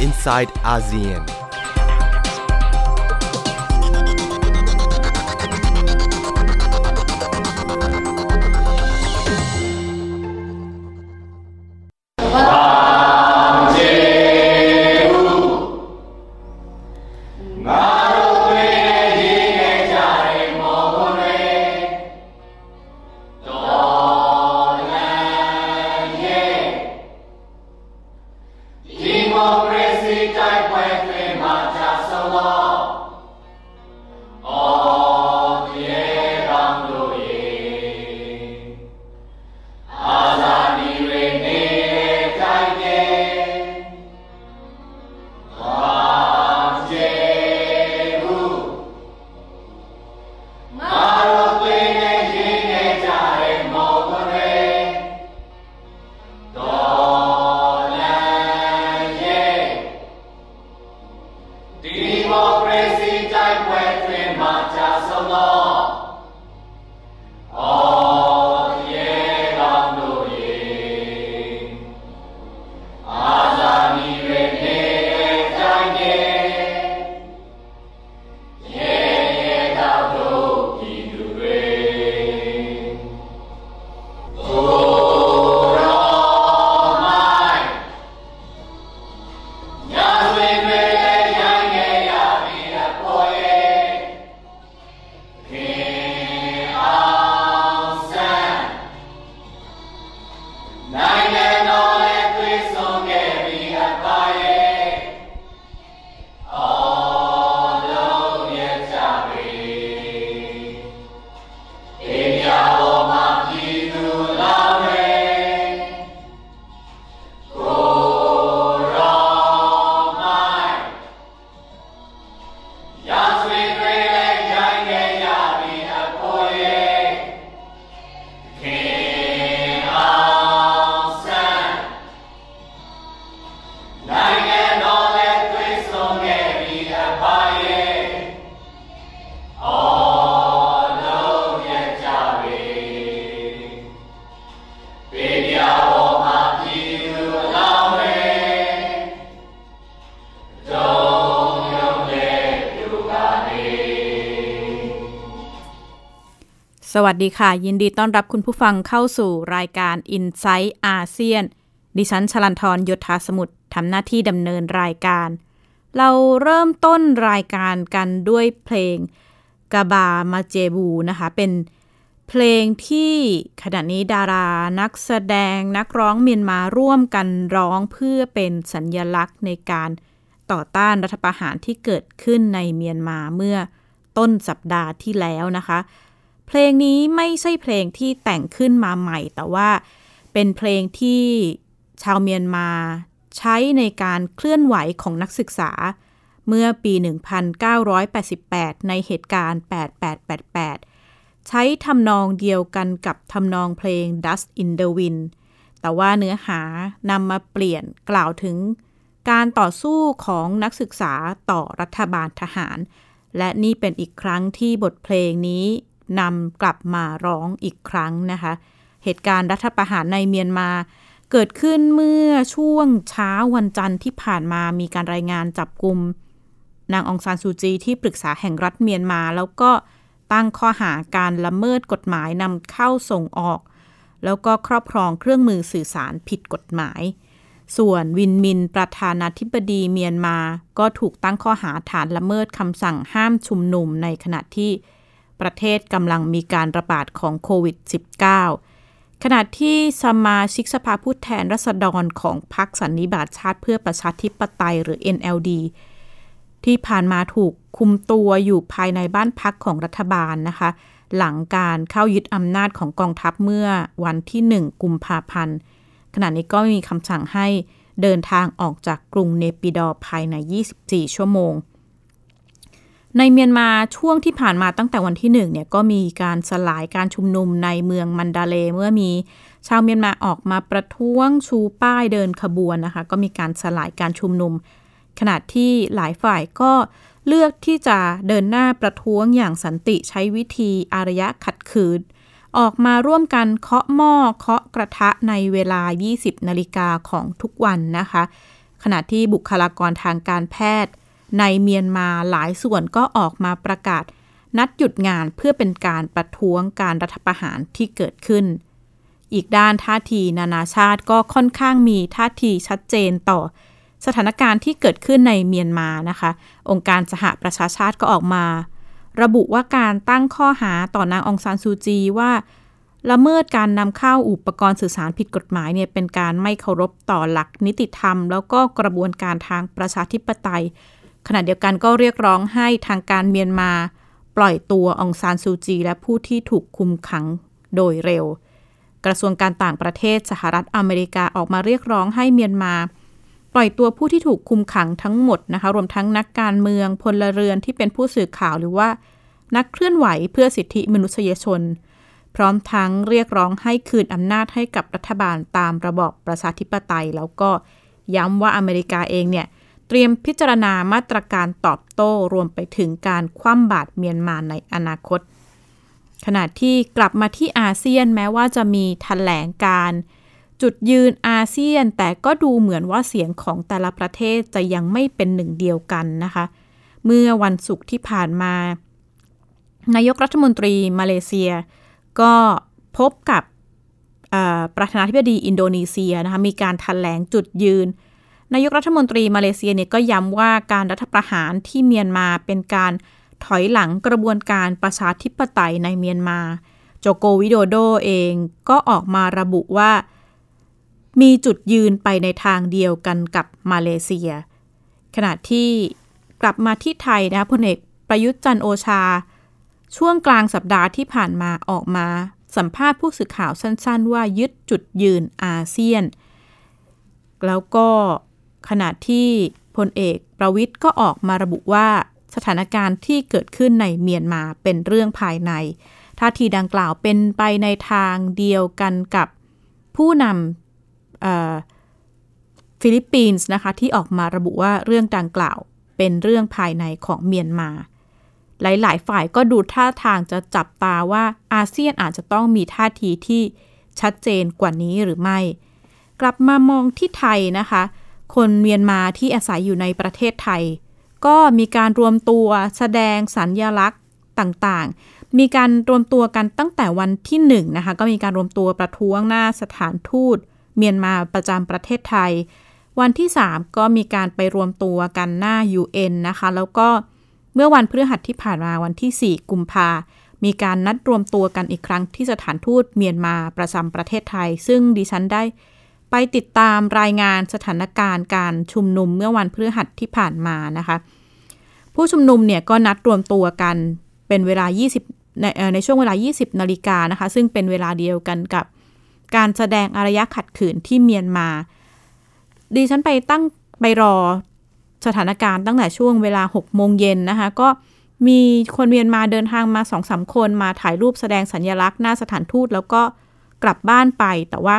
inside ASEAN. Amen. สวัสดีค่ะ ยินดีต้อนรับคุณผู้ฟังเข้าสู่รายการ i n s i ซต์อาเซียน ดิฉันชลันทรยศธาสมุทรทำหน้าที่ดำเนินรายการ เราเริ่มต้นรายการกันด้วยเพลงกาบามาเจบูนะคะ เป็นเพลงที่ขณะนี้ดารานักแสดงนักร้องเมียนมาร่วมกันร้องเพื่อเป็นสัญญลักษณ์ในการต่อต้านรัฐประหารที่เกิดขึ้นในเมียนมาเมื่อต้นสัปดาห์ที่แล้วนะคะ เพลงนี้ไม่ใช่เพลงที่แต่งขึ้นมาใหม่ แต่ว่าเป็นเพลงที่ชาวเมียนมาใช้ในการเคลื่อนไหวของนักศึกษา เมื่อปี 1988 ในเหตุการณ์ 8888 ใช้ทำนองเดียวกันกับทำนองเพลง Dust in the Wind แต่ว่าเนื้อหานำมาเปลี่ยนกล่าวถึงการต่อสู้ของนักศึกษาต่อรัฐบาลทหาร และนี่เป็นอีกครั้งที่บทเพลงนี้ นำกลับมาร้องอีกครั้งนะคะ เหตุการณ์รัฐประหารในเมียนมา เกิดขึ้นเมื่อช่วงเช้าวันจันทร์ที่ผ่านมามีการรายงานจับกลุ่มนางองซานซูจีที่ปรึกษาแห่งรัฐเมียนมา แล้วก็ตั้งข้อหาการละเมิดกฎหมายนำเข้าส่งออก แล้วก็ครอบครองเครื่องมือสื่อสารผิดกฎหมาย ส่วนวินมิน ประธานาธิบดีเมียนมา ก็ถูกตั้งข้อหาฐานละเมิดคำสั่งห้ามชุมนุมในขณะที่ ประเทศกำลังมีการระบาดของโควิด -19 ขณะที่สมาชิกสภาผู้แทนรัษฎรของพรรคสันนิบาตชาติเพื่อประชาธิปไตยหรือ NLD ที่ผ่านมาถูกคุมตัวอยู่ภายในบ้านพักของรัฐบาลนะคะ หลังการเข้ายึดอำนาจของกองทัพเมื่อวันที่ 1 กุมภาพันธ์ขณะนี้ก็มีคำสั่งให้เดินทางออกจากกรุงเนปิดอภายใน 24 ชั่วโมง ในเมียนมาช่วงที่ผ่านมาตั้งแต่วันที่หนึ่งเนี่ยก็มีการสลายการชุมนุมในเมืองมันดาเลเมื่อมีชาวเมียนมาออกมาประท้วงชูป้ายเดินขบวนนะคะ ก็มีการสลายการชุมนุม ขณะที่หลายฝ่ายก็เลือกที่จะเดินหน้าประท้วงอย่างสันติใช้วิธีอารยะขัดขืน ออกมาร่วมกันเคาะหม้อเคาะกระทะในเวลา 20นาฬิกาของทุกวันนะคะ ขณะที่บุคลากรทางการแพทย์ ในเมียนมาหลายส่วนก็ออกมาประกาศ นัดหยุดงานเพื่อเป็นการประท้วงการรัฐประหารที่เกิดขึ้น อีกด้านท่าทีนานาชาติก็ค่อนข้างมีท่าทีชัดเจนต่อ สถานการณ์ที่เกิดขึ้นในเมียนมานะคะ องค์การสหประชาชาติก็ออกมา ระบุว่าการตั้งข้อหาต่อนางองซานซูจีว่าละเมิดการนำเข้าอุปกรณ์สื่อสารผิดกฎหมายเนี่ยเป็นการไม่เคารพต่อหลักนิติธรรม แล้วก็กระบวนการทางประชาธิปไตย ขณะเดียวกันก็เรียกร้องให้ทางการเมียนมา ปล่อยตัวองซานซูจี และผู้ที่ถูกคุมขังโดยเร็ว กระทรวงการต่างประเทศสหรัฐอเมริกาออกมาเรียกร้องให้เมียนมา ปล่อยตัวผู้ที่ถูกคุมขังทั้งหมดนะคะ รวมทั้งนักการเมืองพลเรือนที่เป็นผู้สื่อข่าวหรือว่า นักเคลื่อนไหวเพื่อสิทธิมนุษยชน พร้อมทั้งเรียกร้องให้คืนอำนาจให้กับรัฐบาลตามระบอบประชาธิปไตย แล้วก็ย้ำว่าอเมริกาเองเนี่ย เตรียมพิจารณามาตรการตอบโต้รวมไปถึงการคว่ำบาตรเมียนมาในอนาคต ขณะที่กลับมาที่อาเซียนแม้ว่าจะมีแถลงการจุดยืนอาเซียนแต่ก็ดูเหมือนว่าเสียงของแต่ละประเทศจะยังไม่เป็นหนึ่งเดียวกันนะคะ เมื่อวันศุกร์ที่ผ่านมา นายกรัฐมนตรีมาเลเซีย ก็พบกับประธานาธิบดีอินโดนีเซียนะคะมีการถแถลงจุดยืน นายกรัฐมนตรีมาเลเซียเนี่ยก็ย้ำว่าการรัฐประหารที่เมียนมาเป็นการถอยหลังกระบวนการประชาธิปไตยในเมียนมา โจโกวิโดโดเองก็ออกมาระบุว่า มีจุดยืนไปในทางเดียวกันกับมาเลเซีย ขณะที่กลับมาที่ไทยนะพลเอกประยุทธ์จันโอชา ช่วงกลางสัปดาห์ที่ผ่านมาออกมา สัมภาษณ์ผู้สื่อข่าวสั้น ๆ ว่ายึดจุดยืนอาเซียน แล้วก็ ขณะที่พลเอกประวิทย์ก็ออกมาระบุว่าสถานการณ์ที่เกิดขึ้นในเมียนมาเป็นเรื่องภายในท่าทีดังกล่าวเป็นไปในทางเดียวกันกับผู้นำฟิลิปปินส์นะคะที่ออกมาระบุว่าเรื่องดังกล่าวเป็นเรื่องภายในของเมียนมา หลาย ๆ ฝ่ายก็ดูท่าทางจะจับตาว่าอาเซียนอาจจะต้องมีท่าทีที่ชัดเจนกว่านี้หรือไม่ กลับมามองที่ไทยนะคะ คนเมียนมาที่อาศัยอยู่ในประเทศไทย ก็มีการรวมตัวแสดงสัญลักษณ์ต่างๆ มีการรวมตัวกันตั้งแต่วันที่1นะคะก็มีการรวมตัวประท้วงหน้าสถานทูต เมียนมาประจำประเทศไทย วันที่ 3 ก็มีการไปรวมตัวกันหน้า UN นะคะ แล้วก็เมื่อวันพฤหัสที่ผ่านมาวันที่ 4 กุมภามีการนัดรวมตัวกันอีกครั้งที่สถานทูตเมียนมาประจำประเทศไทย ซึ่งดิฉันได้ ไปติดตามรายงานสถานการณ์การชุมนุมเมื่อวันพฤหัสที่ผ่านมานะคะ ผู้ชุมนุมเนี่ยก็นัดรวมตัวกันเป็นเวลา 20 ในในช่วงเวลา 20 นาฬิกานะคะ ซึ่งเป็นเวลาเดียวกันกับการแสดงอารยะขัดขืนที่เมียนมา ดิฉันไปตั้งไปรอสถานการณ์ตั้งแต่ช่วงเวลา 6 โมงเย็นนะคะ ก็มีคนเมียนมาเดินทางมาสอสคนมาถ่ายรูปแสดงสัญญลักษณ์หน้าสถานทูต แล้วก็กลับบ้านไปแต่ว่า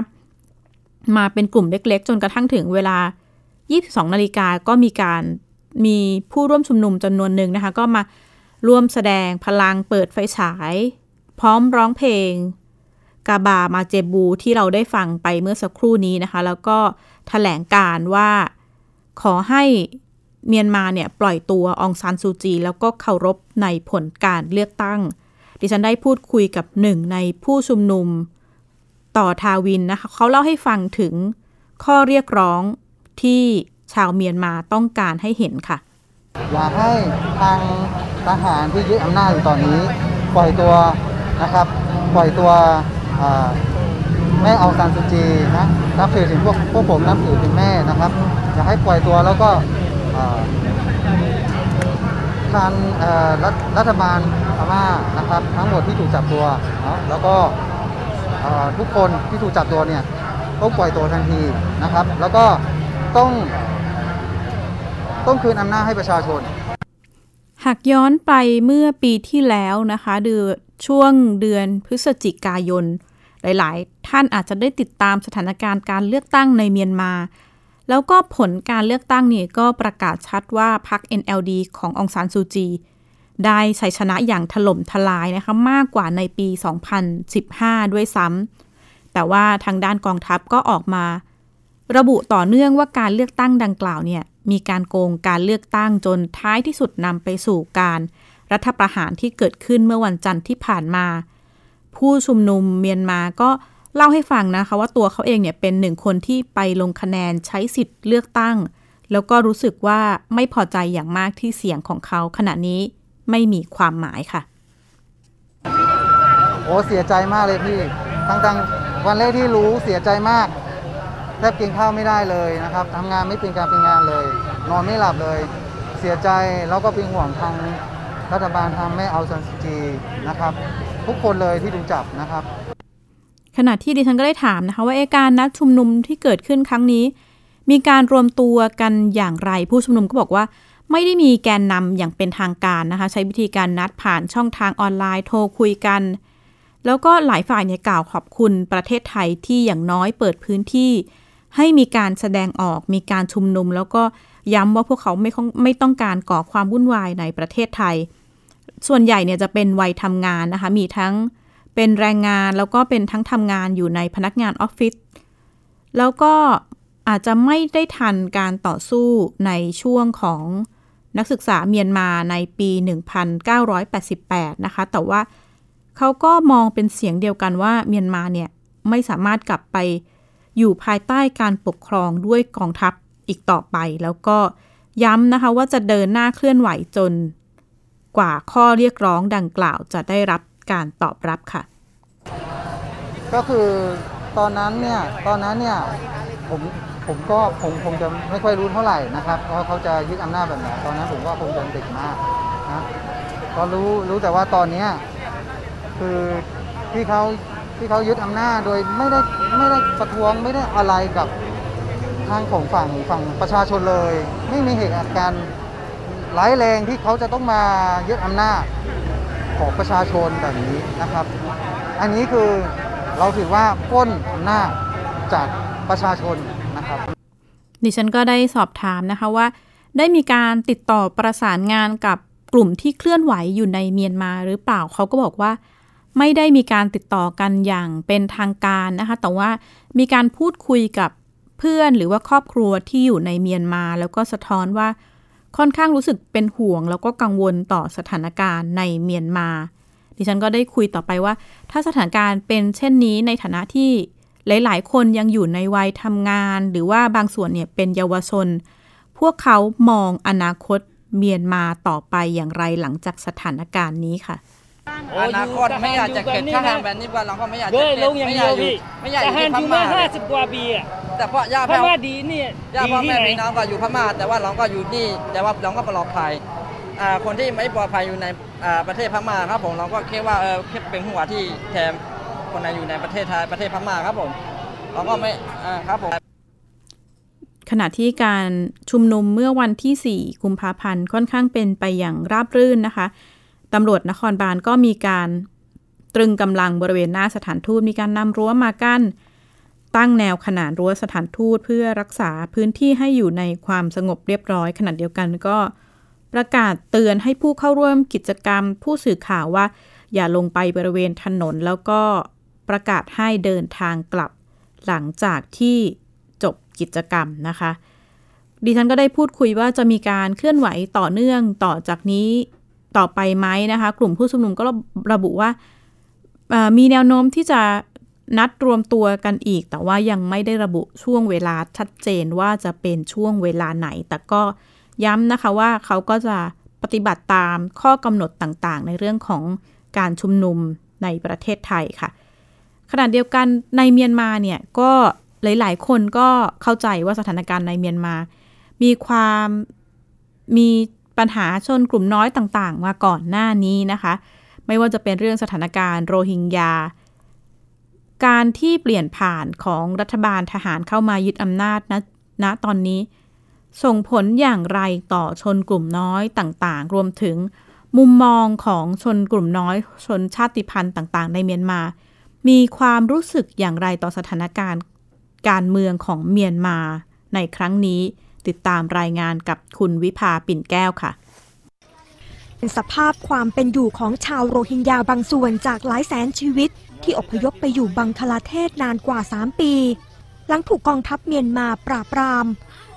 มาเป็นกลุ่มเล็ก ๆ จนกระทั่งถึงเวลา 22 นาฬิกาก็มีการมีผู้ร่วมชุมนุมจำนวนหนึ่งนะคะ ก็มาร่วมแสดงพลังเปิดไฟฉาย พร้อมร้องเพลง กาบามาเจบูที่เราได้ฟังไปเมื่อสักครู่นี้นะคะ แล้วก็ถแถลงการว่าขอให้เมียนมาเนี่ยปล่อยตัวองซานซูจี แล้วก็เคารพในผลการเลือกตั้ง ดิฉันได้พูดคุยกับหนึ่งในผู้ชุมนุม ต่อทาวินนะคะเขาเล่าให้ฟังถึงข้อเรียกร้องที่ชาวเมียนมาต้องการให้เห็นค่ะ อยากให้ทางทหารที่ยึดอำนาจอยู่ตอนนี้ ปล่อยตัวนะครับ ปล่อยตัวแม่เองซานซูจีนะนับถือถึงพวกพวกผมนับถือเป็นแม่นะครับอยากให้ปล่อยตัวแล้วก็ทางรัฐบาลพม่านะครับ ทั้งหมดที่ถูกจับตัวนะแล้วก็ ทุกคนที่ถูกจับตัวเนี่ยต้องปล่อยตัวทันทีนะครับ แล้วก็ต้องต้องคืนอำนาจให้ประชาชน หากย้อนไปเมื่อปีที่แล้วนะคะเดือนช่วงเดือนพฤศจิกายน หลาย ๆ ท่านอาจจะได้ติดตามสถานการณ์การเลือกตั้งในเมียนมา แล้วก็ผลการเลือกตั้งนี่ก็ประกาศชัดว่าพรรค NLD ขององซานซูจี ได้ชัยชนะอย่างถล่มทลายนะคะมากกว่าในปี 2015 ด้วยซ้ำแต่ว่าทางด้านกองทัพก็ออกมา ระบุต่อเนื่องว่าการเลือกตั้งดังกล่าวเนี่ยมีการโกงการเลือกตั้งจนท้ายที่สุดนำไปสู่การรัฐประหารที่เกิดขึ้นเมื่อวันจันทร์ที่ผ่านมา ผู้ชุมนุมเมียนมาก็เล่าให้ฟังนะคะว่าตัวเขาเองเนี่ยเป็นหนึ่งคนที่ไปลงคะแนนใช้สิทธิ์เลือกตั้ง แล้วก็รู้สึกว่าไม่พอใจอย่างมากที่เสียงของเขาขณะนี้ ไม่มีความหมายค่ะ โอ้เสียใจมากเลยพี่ตั้งๆวันแรกที่รู้เสียใจมาก แทบกินข้าวไม่ได้เลยนะครับทำงานไม่เป็นการเป็นงานเลย นอนไม่หลับเลย เสียใจแล้วก็เป็นห่วงทางรัฐบาลทางแม่เอาซันสจีนะครับ ทุกคนเลยที่ถูกจับนะครับ ขณะที่ดิฉันก็ได้ถามนะคะ ว่าเอะการนัดชุมนุมที่เกิดขึ้นครั้งนี้ มีการรวมตัวกันอย่างไรผู้ชุมนุมก็บอกว่า ไม่ได้มีแกนนำอย่างเป็นทางการนะคะ ใช้วิธีการนัดผ่านช่องทางออนไลน์โทรคุยกัน แล้วก็หลายฝ่ายเนี่ยกล่าวขอบคุณประเทศไทยที่อย่างน้อยเปิดพื้นที่ ให้มีการแสดงออกมีการชุมนุม แล้วก็ย้ำว่าพวกเขาไม่ไม่ต้องการก่อความวุ่นวายในประเทศไทย ส่วนใหญ่เนี่ยจะเป็นวัยทำงานนะคะ มีทั้งเป็นแรงงานแล้วก็เป็นทั้งทำงานอยู่ในพนักงานออฟฟิศแล้วก็อาจจะไม่ได้ทันการต่อสู้ในช่วงของ นักศึกษาเมียนมาในปี 1988 นะคะ แต่ว่าเขาก็มองเป็นเสียงเดียวกันว่าเมียนมาเนี่ยไม่สามารถกลับไปอยู่ภายใต้การปกครองด้วยกองทัพอีกต่อไป แล้วก็ย้ำนะคะว่าจะเดินหน้าเคลื่อนไหวจนกว่าข้อเรียกร้องดังกล่าวจะได้รับการตอบรับค่ะ ก็คือตอนนั้นเนี่ย ตอนนั้นเนี่ยผม ผมก็ผมคงจะไม่ค่อยรู้เท่าไหร่นะครับว่าเขาจะยึดอำนาจแบบไหนตอนนั้นผมก็คงจะเด็กมากนะก็รู้รู้แต่ว่าตอนเนี้ยคือที่เขาที่เขายึดอำนาจโดยไม่ได้ไม่ได้ประท้วงไม่ได้อะไรกับทางของฝั่งฝั่งประชาชนเลย ไม่มีเหตุการณ์ร้ายแรงที่เขาจะต้องมายึดอำนาจของประชาชนแบบนี้นะครับ อันนี้คือเราถือว่าปล้นอำนาจจากประชาชน นะครับ ดิฉันก็ได้สอบถามนะคะว่า ได้มีการติดต่อประสานงานกับกลุ่มที่เคลื่อนไหวอยู่ในเมียนมาหรือเปล่าเขาก็บอกว่า ไม่ได้มีการติดต่อกันอย่างเป็นทางการนะคะ แต่ว่ามีการพูดคุยกับเพื่อนหรือว่าครอบครัวที่อยู่ในเมียนมา แล้วก็สะท้อนว่าค่อนข้างรู้สึกเป็นห่วง แล้วก็กังวลต่อสถานการณ์ในเมียนมา ดิฉันก็ได้คุยต่อไปว่า ถ้าสถานการณ์เป็นเช่นนี้ในฐานะที่ หลายๆ คนยังอยู่ในวัยทำงาน หรือว่าบางส่วนเนี่ยเป็นเยาวชน พวกเขามองอนาคตเมียนมาต่อไปอย่างไรหลังจากสถานการณ์นี้ค่ะอนาคตไม่อยากจะเกิดข้าหารแบบนี้บ้านเราก็ไม่อยากจะเว้ยเกิลดงอย่างไม่อเดียากยวอยู่พี่ไม่อยากอแต่ยู่หันที่อพยู่ม่ามาห้าสิบกว่าปีอะแต่เพราะย่าพแพ้วม่าดีเนี่ยย่าดีพ่อที่แม่ไหนพี่น้องก็อยู่พม่าแต่ว่าเราก็อยู่นี่ แต่ว่าเราก็ปลอดภัยอ่าคนที่ไม่ปลอดภัยอยู่ในอ่าประเทศพม่าครับผมเราก็คิดว่าเออคิดเป็นหัวที่แทน คนในอยู่ในประเทศไทยประเทศพม่าครับผมเราก็ไม่อ่าครับผมขณะที่การชุมนุมเมื่อวันที่ 4 กุมภาพันธ์ค่อนข้างเป็นไปอย่างราบรื่นนะคะตำรวจนครบาลก็มีการตรึงกำลังบริเวณหน้าสถานทูตมีการนำรั้วมากั้น ตั้งแนวขนานรั้วสถานทูตเพื่อรักษาพื้นที่ให้อยู่ในความสงบเรียบร้อยขณะเดียวกันก็ประกาศเตือนให้ผู้เข้าร่วมกิจกรรม ผู้สื่อข่าวว่า อย่าลงไปบริเวณถนนแล้วก็ ประกาศให้เดินทางกลับ หลังจากที่จบกิจกรรมนะคะ ดิฉันก็ได้พูดคุยว่าจะมีการเคลื่อนไหวต่อเนื่องต่อจากนี้ต่อไปไหมนะคะ กลุ่มผู้ชุมนุมก็ระบุว่ามีแนวโน้มที่จะนัดรวมตัวกันอีก แต่ว่ายังไม่ได้ระบุช่วงเวลาชัดเจนว่าจะเป็นช่วงเวลาไหน แต่ก็ย้ำนะคะว่าเขาก็จะปฏิบัติตามข้อกำหนดต่างๆ ในเรื่องของการชุมนุมในประเทศไทยค่ะ ขณะเดียวกันในเมียนมาเนี่ยก็หลาย ๆ คนก็เข้าใจว่าสถานการณ์ในเมียนมา มีความมีปัญหาชนกลุ่มน้อยต่าง ๆ มาก่อนหน้านี้นะคะ ไม่ว่าจะเป็นเรื่องสถานการณ์โรฮิงญา การที่เปลี่ยนผ่านของรัฐบาลทหารเข้ามายึดอำนาจณณตอนนี้ ส่งผลอย่างไรต่อชนกลุ่มน้อยต่างๆ รวมถึงมุมมองของชนกลุ่มน้อยชนชาติพันธุ์ต่าง ๆ ในเมียนมา มีความรู้สึกอย่างไรต่อสถานการณ์การเมืองของเมียนมาในครั้งนี้ติดตามรายงานกับคุณวิภาปิ่นแก้วค่ะเป็นสภาพความเป็นอยู่ของชาวโรฮิงญาบางส่วนจากหลายแสนชีวิต ที่อพยพไปอยู่บังคลาเทศนานกว่า 3 ปี หลังถูกกองทัพเมียนมาปราบปราม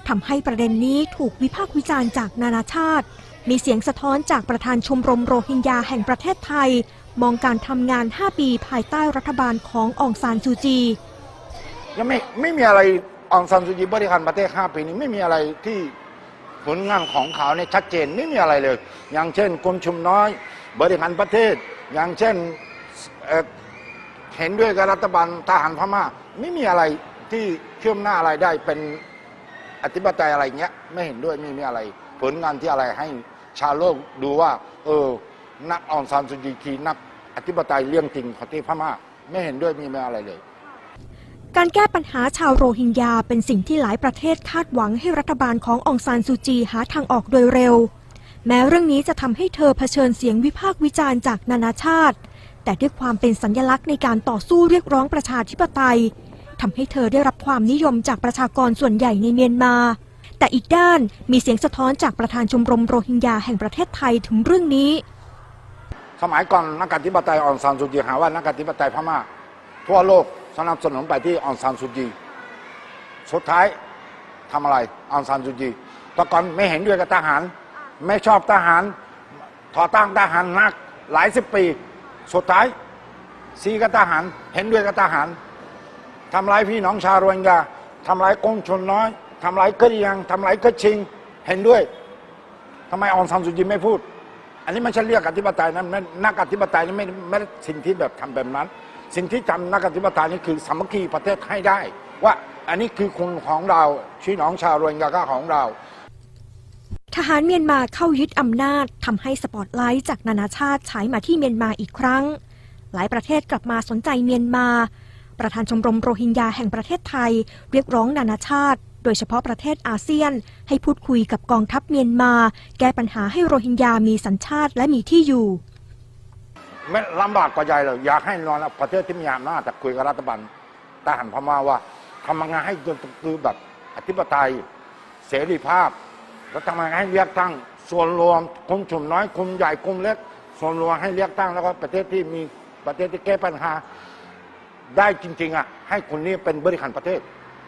ทำให้ประเด็นนี้ถูกวิพากษ์วิจารณ์จากนานาชาติ มีเสียงสะท้อนจากประธานชมรมโรฮิงญาแห่งประเทศไทย มองการทำงาน 5 ปีภายใต้รัฐบาลขององซานซูจี ยังไม่ไม่มีอะไรองซันซูจีบริหารประเทศ 5 ปีนี้ไม่มีอะไรที่ผลงานของเขาเนี่ยชัดเจนไม่มีอะไรเลย อย่างเช่นกรมชุมน้อย บริหารประเทศ อย่างเช่นเเห็นด้วยกับรัฐบาลทหารพม่า ไม่มีอะไรที่เชื่อมหน้าอะไรได้เป็นอธิปไตยอะไรเงี้ย ไม่เห็นด้วยไม่มีอะไร ผลงานที่อะไรให้ชาวโลกดูว่า เออ นักอองซานซูจีคือนักอธิปไตยเรื่องจริงของที่พม่าไม่เห็นด้วยมีไม่อะไรเลย การแก้ปัญหาชาวโรฮิงญาเป็นสิ่งที่หลายประเทศคาดหวังให้รัฐบาลขององซานซูจีหาทางออกโดยเร็ว แม้เรื่องนี้จะทำให้เธอเผชิญเสียงวิพากษ์วิจารณ์จากนานาชาติ แต่ด้วยความเป็นสัญลักษณ์ในการต่อสู้เรียกร้องประชาธิปไตยทำให้เธอได้รับความนิยมจากประชากรส่วนใหญ่ในเมียนมา แต่อีกด้านมีเสียงสะท้อนจากประธานชมรมโรฮิงญาแห่งประเทศไทยถึงเรื่องนี้ สมัยก่อนนักอธิปไตยอองซานซูจีหาว่านักอธิปไตยพม่าทั่วโลกสนับสนุนไปที่อองซานซูจีสุดท้ายทำอะไรอองซานซูจีตะก่อนไม่เห็นด้วยกับทหาร ไม่ชอบทหารต่อต้านทหารนักหลายสิบปี สุดท้ายซีกับทหารเห็นด้วยกับทหารทำร้ายพี่น้องชาวโรฮิงญาทำร้ายกงชนน้อยทำร้ายกะเหรียงทำร้ายกะชิง เห็นด้วยทำไมอองซานซูจีไม่พูด อันนี้ไม่ใช่เรียกอธิปไตยนะนั่นนักอธิปไตยนี่ไม่ไม่ได้สิ่งที่แบบทำแบบนั้น สิ่งที่ทำนักอธิปไตยนี่คือสามัคคีประเทศให้ได้ ว่าอันนี้คือคนของเราชี้น้องชาวโรฮิงญาก็ของเราทหารเมียนมาเข้ายึดอำนาจทำให้สปอตไลท์จากนานาชาติฉายมาที่เมียนมาอีกครั้ง หลายประเทศกลับมาสนใจเมียนมา ประธานชมรมโรฮิงญาแห่งประเทศไทย เรียกร้องนานาชาติ โดยเฉพาะประเทศอาเซียน ให้พูดคุยกับกองทัพเมียนมา แก้ปัญหาให้โรฮิงญามีสัญชาติและมีที่อยู่ไม่ลำบากกว่าใหญ่เลยอยากให้นอนประเทศที่มีอำนาจแต่คุยกับรัฐบาลทหารพม่าว่าทำงไงให้คือแบบอธิปไตยเสรีภาพ แล้วทำงไงให้เลือกตั้งส่วนรวมกลุ่มชุมน้อยกลุ่มใหญ่กลุ่มเล็ก ส่วนรวมให้เลือกตั้งแล้วก็ประเทศที่มีประเทศที่แก้ปัญหาได้จริงๆอะให้คนนี้เป็นบริหารประเทศ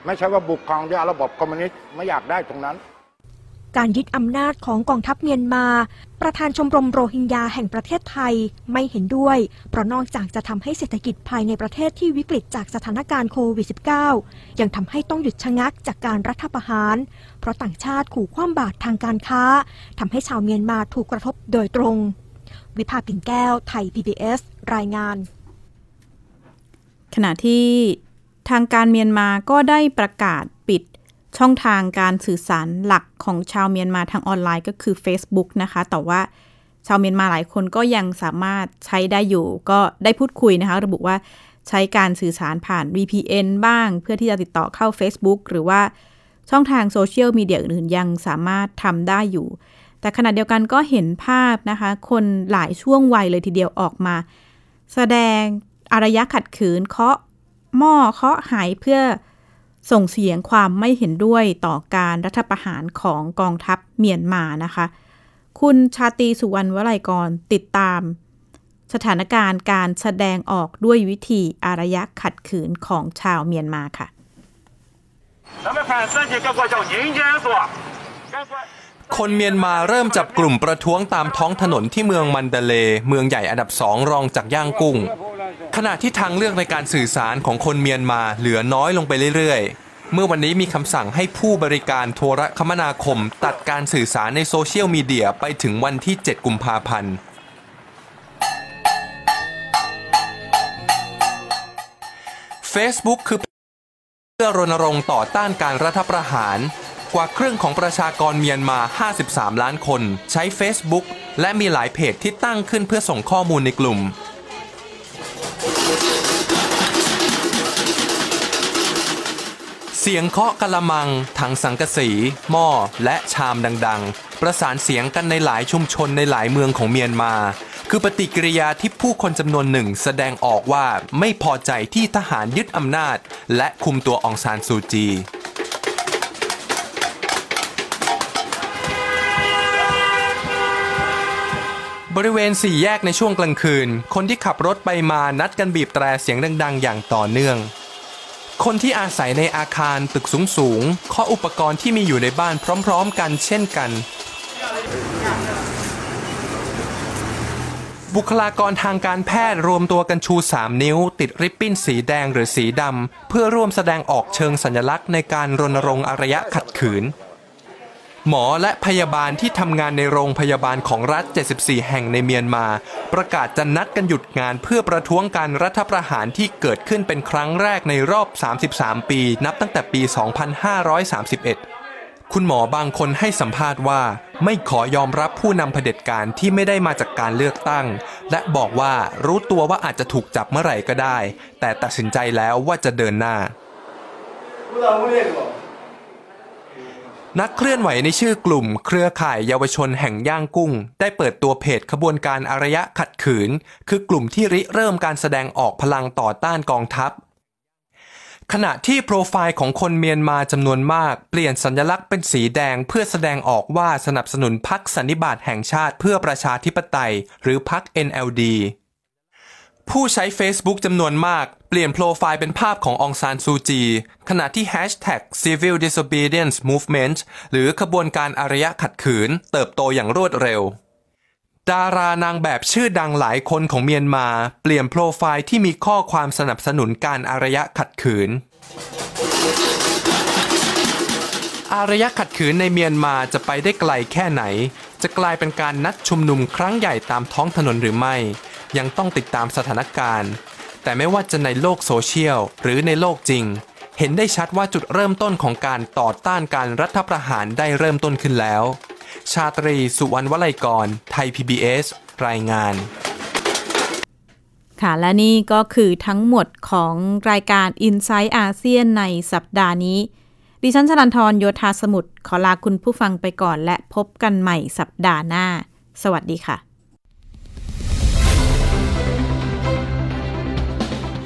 ไม่ใช่ว่าบุกครองด้วยระบบคอมมิวนิสต์ไม่อยากได้ตรงนั้น การยึดอำนาจของกองทัพเมียนมา ประธานชมรมโรฮิงญาแห่งประเทศไทยไม่เห็นด้วย เพราะนอกจากจะทำให้เศรษฐกิจภายในประเทศที่วิกฤตจากสถานการณ์โควิด -19 ยังทำให้ต้องหยุดชะงักจากการรัฐประหาร เพราะต่างชาติขู่คว่ำบาตรทางการค้าทำให้ชาวเมียนมาถูกกระทบโดยตรง วิภาปิ่นแก้ว ไทย PBS รายงานขณะที่ ทางการเมียนมาก็ได้ประกาศปิดช่องทางการสื่อสารหลักของชาวเมียนมาทางออนไลน์ก็คือ Facebook นะคะ แต่ว่าชาวเมียนมาหลายคนก็ยังสามารถใช้ได้อยู่ ก็ได้พูดคุยนะคะ ระบุว่าใช้การสื่อสารผ่าน VPN บ้าง เพื่อที่จะติดต่อเข้า Facebook หรือว่าช่องทางโซเชียลมีเดียอื่นๆยังสามารถทำได้อยู่ แต่ขณะเดียวกันก็เห็นภาพนะคะ คนหลายช่วงวัยเลยทีเดียวออกมา แสดงอารยะขัดขืนเคาะ หม้อเคาะหายเพื่อส่งเสียงความไม่เห็นด้วยต่อการรัฐประหารของกองทัพเมียนมานะคะ คุณชาตรีสุวรรณวลัยกรติดตาม สถานการณ์การแสดงออกด้วยวิธีอารยะขัดขืนของชาวเมียนมาค่ะ 咱们反三级各国叫银监所，该国。 คนเมียนมาเริ่มจับกลุ่มประท้วงตามท้องถนนที่เมืองมันเดเล เมืองใหญ่อันดับสองรองจากย่างกุ้ง ขณะที่ทางเลือกในการสื่อสารของคนเมียนมาเหลือน้อยลงไปเรื่อยๆ เมื่อวันนี้มีคำสั่งให้ผู้บริการโทรคมนาคม ตัดการสื่อสารในโซเชียลมีเดียไปถึงวันที่ 7 กุมภาพันธ์ Facebook คือเพื่อรณรงค์ต่อต้านการรัฐประหาร กว่าครึ่งของประชากรเมียนมา 53 ล้านคน ใช้ Facebook และมีหลายเพจที่ตั้งขึ้นเพื่อส่งข้อมูลในกลุ่ม เสียงเคาะกะละมัง ถังสังกะสี หม้อ และชามดัง ๆ ประสานเสียงกันในหลายชุมชนในหลายเมืองของเมียนมา คือปฏิกิริยาที่ผู้คนจำนวนหนึ่งแสดงออกว่าไม่พอใจที่ทหารยึดอำนาจ และคุมตัวองซานซูจี บริเวณสี่แยกในช่วงกลางคืน คนที่ขับรถไปมานัดกันบีบแตรเสียงดัง ๆ อย่างต่อเนื่อง คนที่อาศัยในอาคารตึกสูงๆข้ออุปกรณ์ที่มีอยู่ในบ้านพร้อม ๆ กันเช่นกัน บุคลากรทางการแพทย์รวมตัวกันชู 3 นิ้ว ติดริบบิ้นสีแดงหรือสีดำเพื่อร่วมแสดงออกเชิงสัญลักษณ์ในการรณรงค์อารยะขัดขืน หมอและพยาบาลที่ทำงานในโรงพยาบาลของรัฐ 74 แห่งในเมียนมา ประกาศจะนัดกันหยุดงานเพื่อประท้วงการรัฐประหารที่เกิดขึ้นเป็นครั้งแรกในรอบ 33 ปี นับตั้งแต่ปี 2531 คุณหมอบางคนให้สัมภาษณ์ว่า ไม่ขอยอมรับผู้นำเผด็จการที่ไม่ได้มาจากการเลือกตั้ง และบอกว่ารู้ตัวว่าอาจจะถูกจับเมื่อไหร่ก็ได้ แต่ตัดสินใจแล้วว่าจะเดินหน้า นักเคลื่อนไหวในชื่อกลุ่ม เครือข่ายเยาวชนแห่งย่างกุ้ง ได้เปิดตัวเพจขบวนการอารยะขัดขืน คือกลุ่มที่ริเริ่มการแสดงออกพลังต่อต้านกองทัพ ขณะที่โปรไฟล์ของคนเมียนมาจำนวนมาก เปลี่ยนสัญลักษณ์เป็นสีแดงเพื่อแสดงออกว่าสนับสนุนพรรคสันนิบาตแห่งชาติเพื่อประชาธิปไตย หรือพรรค NLD ผู้ใช้ Facebook จำนวนมากเปลี่ยนโปรไฟล์เป็นภาพขององซานซูจี ขณะที่ Hashtag Civil Disobedience Movement หรือขบวนการอารยะขัดขืน เติบโตอย่างรวดเร็ว ดารานางแบบชื่อดังหลายคนของเมียนมา เปลี่ยนโปรไฟล์ที่มีข้อความสนับสนุนการอารยะขัดขืน อารยะขัดขืนในเมียนมาจะไปได้ไกลแค่ไหน จะกลายเป็นการนัดชุมนุมครั้งใหญ่ตามท้องถนนหรือไม่ ยังต้องติดตามสถานการณ์ แต่ไม่ว่าจะในโลกโซเชียลหรือในโลกจริง เห็นได้ชัดว่าจุดเริ่มต้นของการต่อต้านการรัฐประหารได้เริ่มต้นขึ้นแล้ว ชาตรีสุวรรณวลัยกร ไทย PBS รายงาน ค่ะและนี่ก็คือทั้งหมดของรายการ i n s i ซต์อาเซียนในสัปดาห์นี้ ดิฉันชลันทรโยธาสมุทรขอลาคุณผู้ฟังไปก่อนและพบกันใหม่สัปดาห์หน้า สวัสดีค่ะ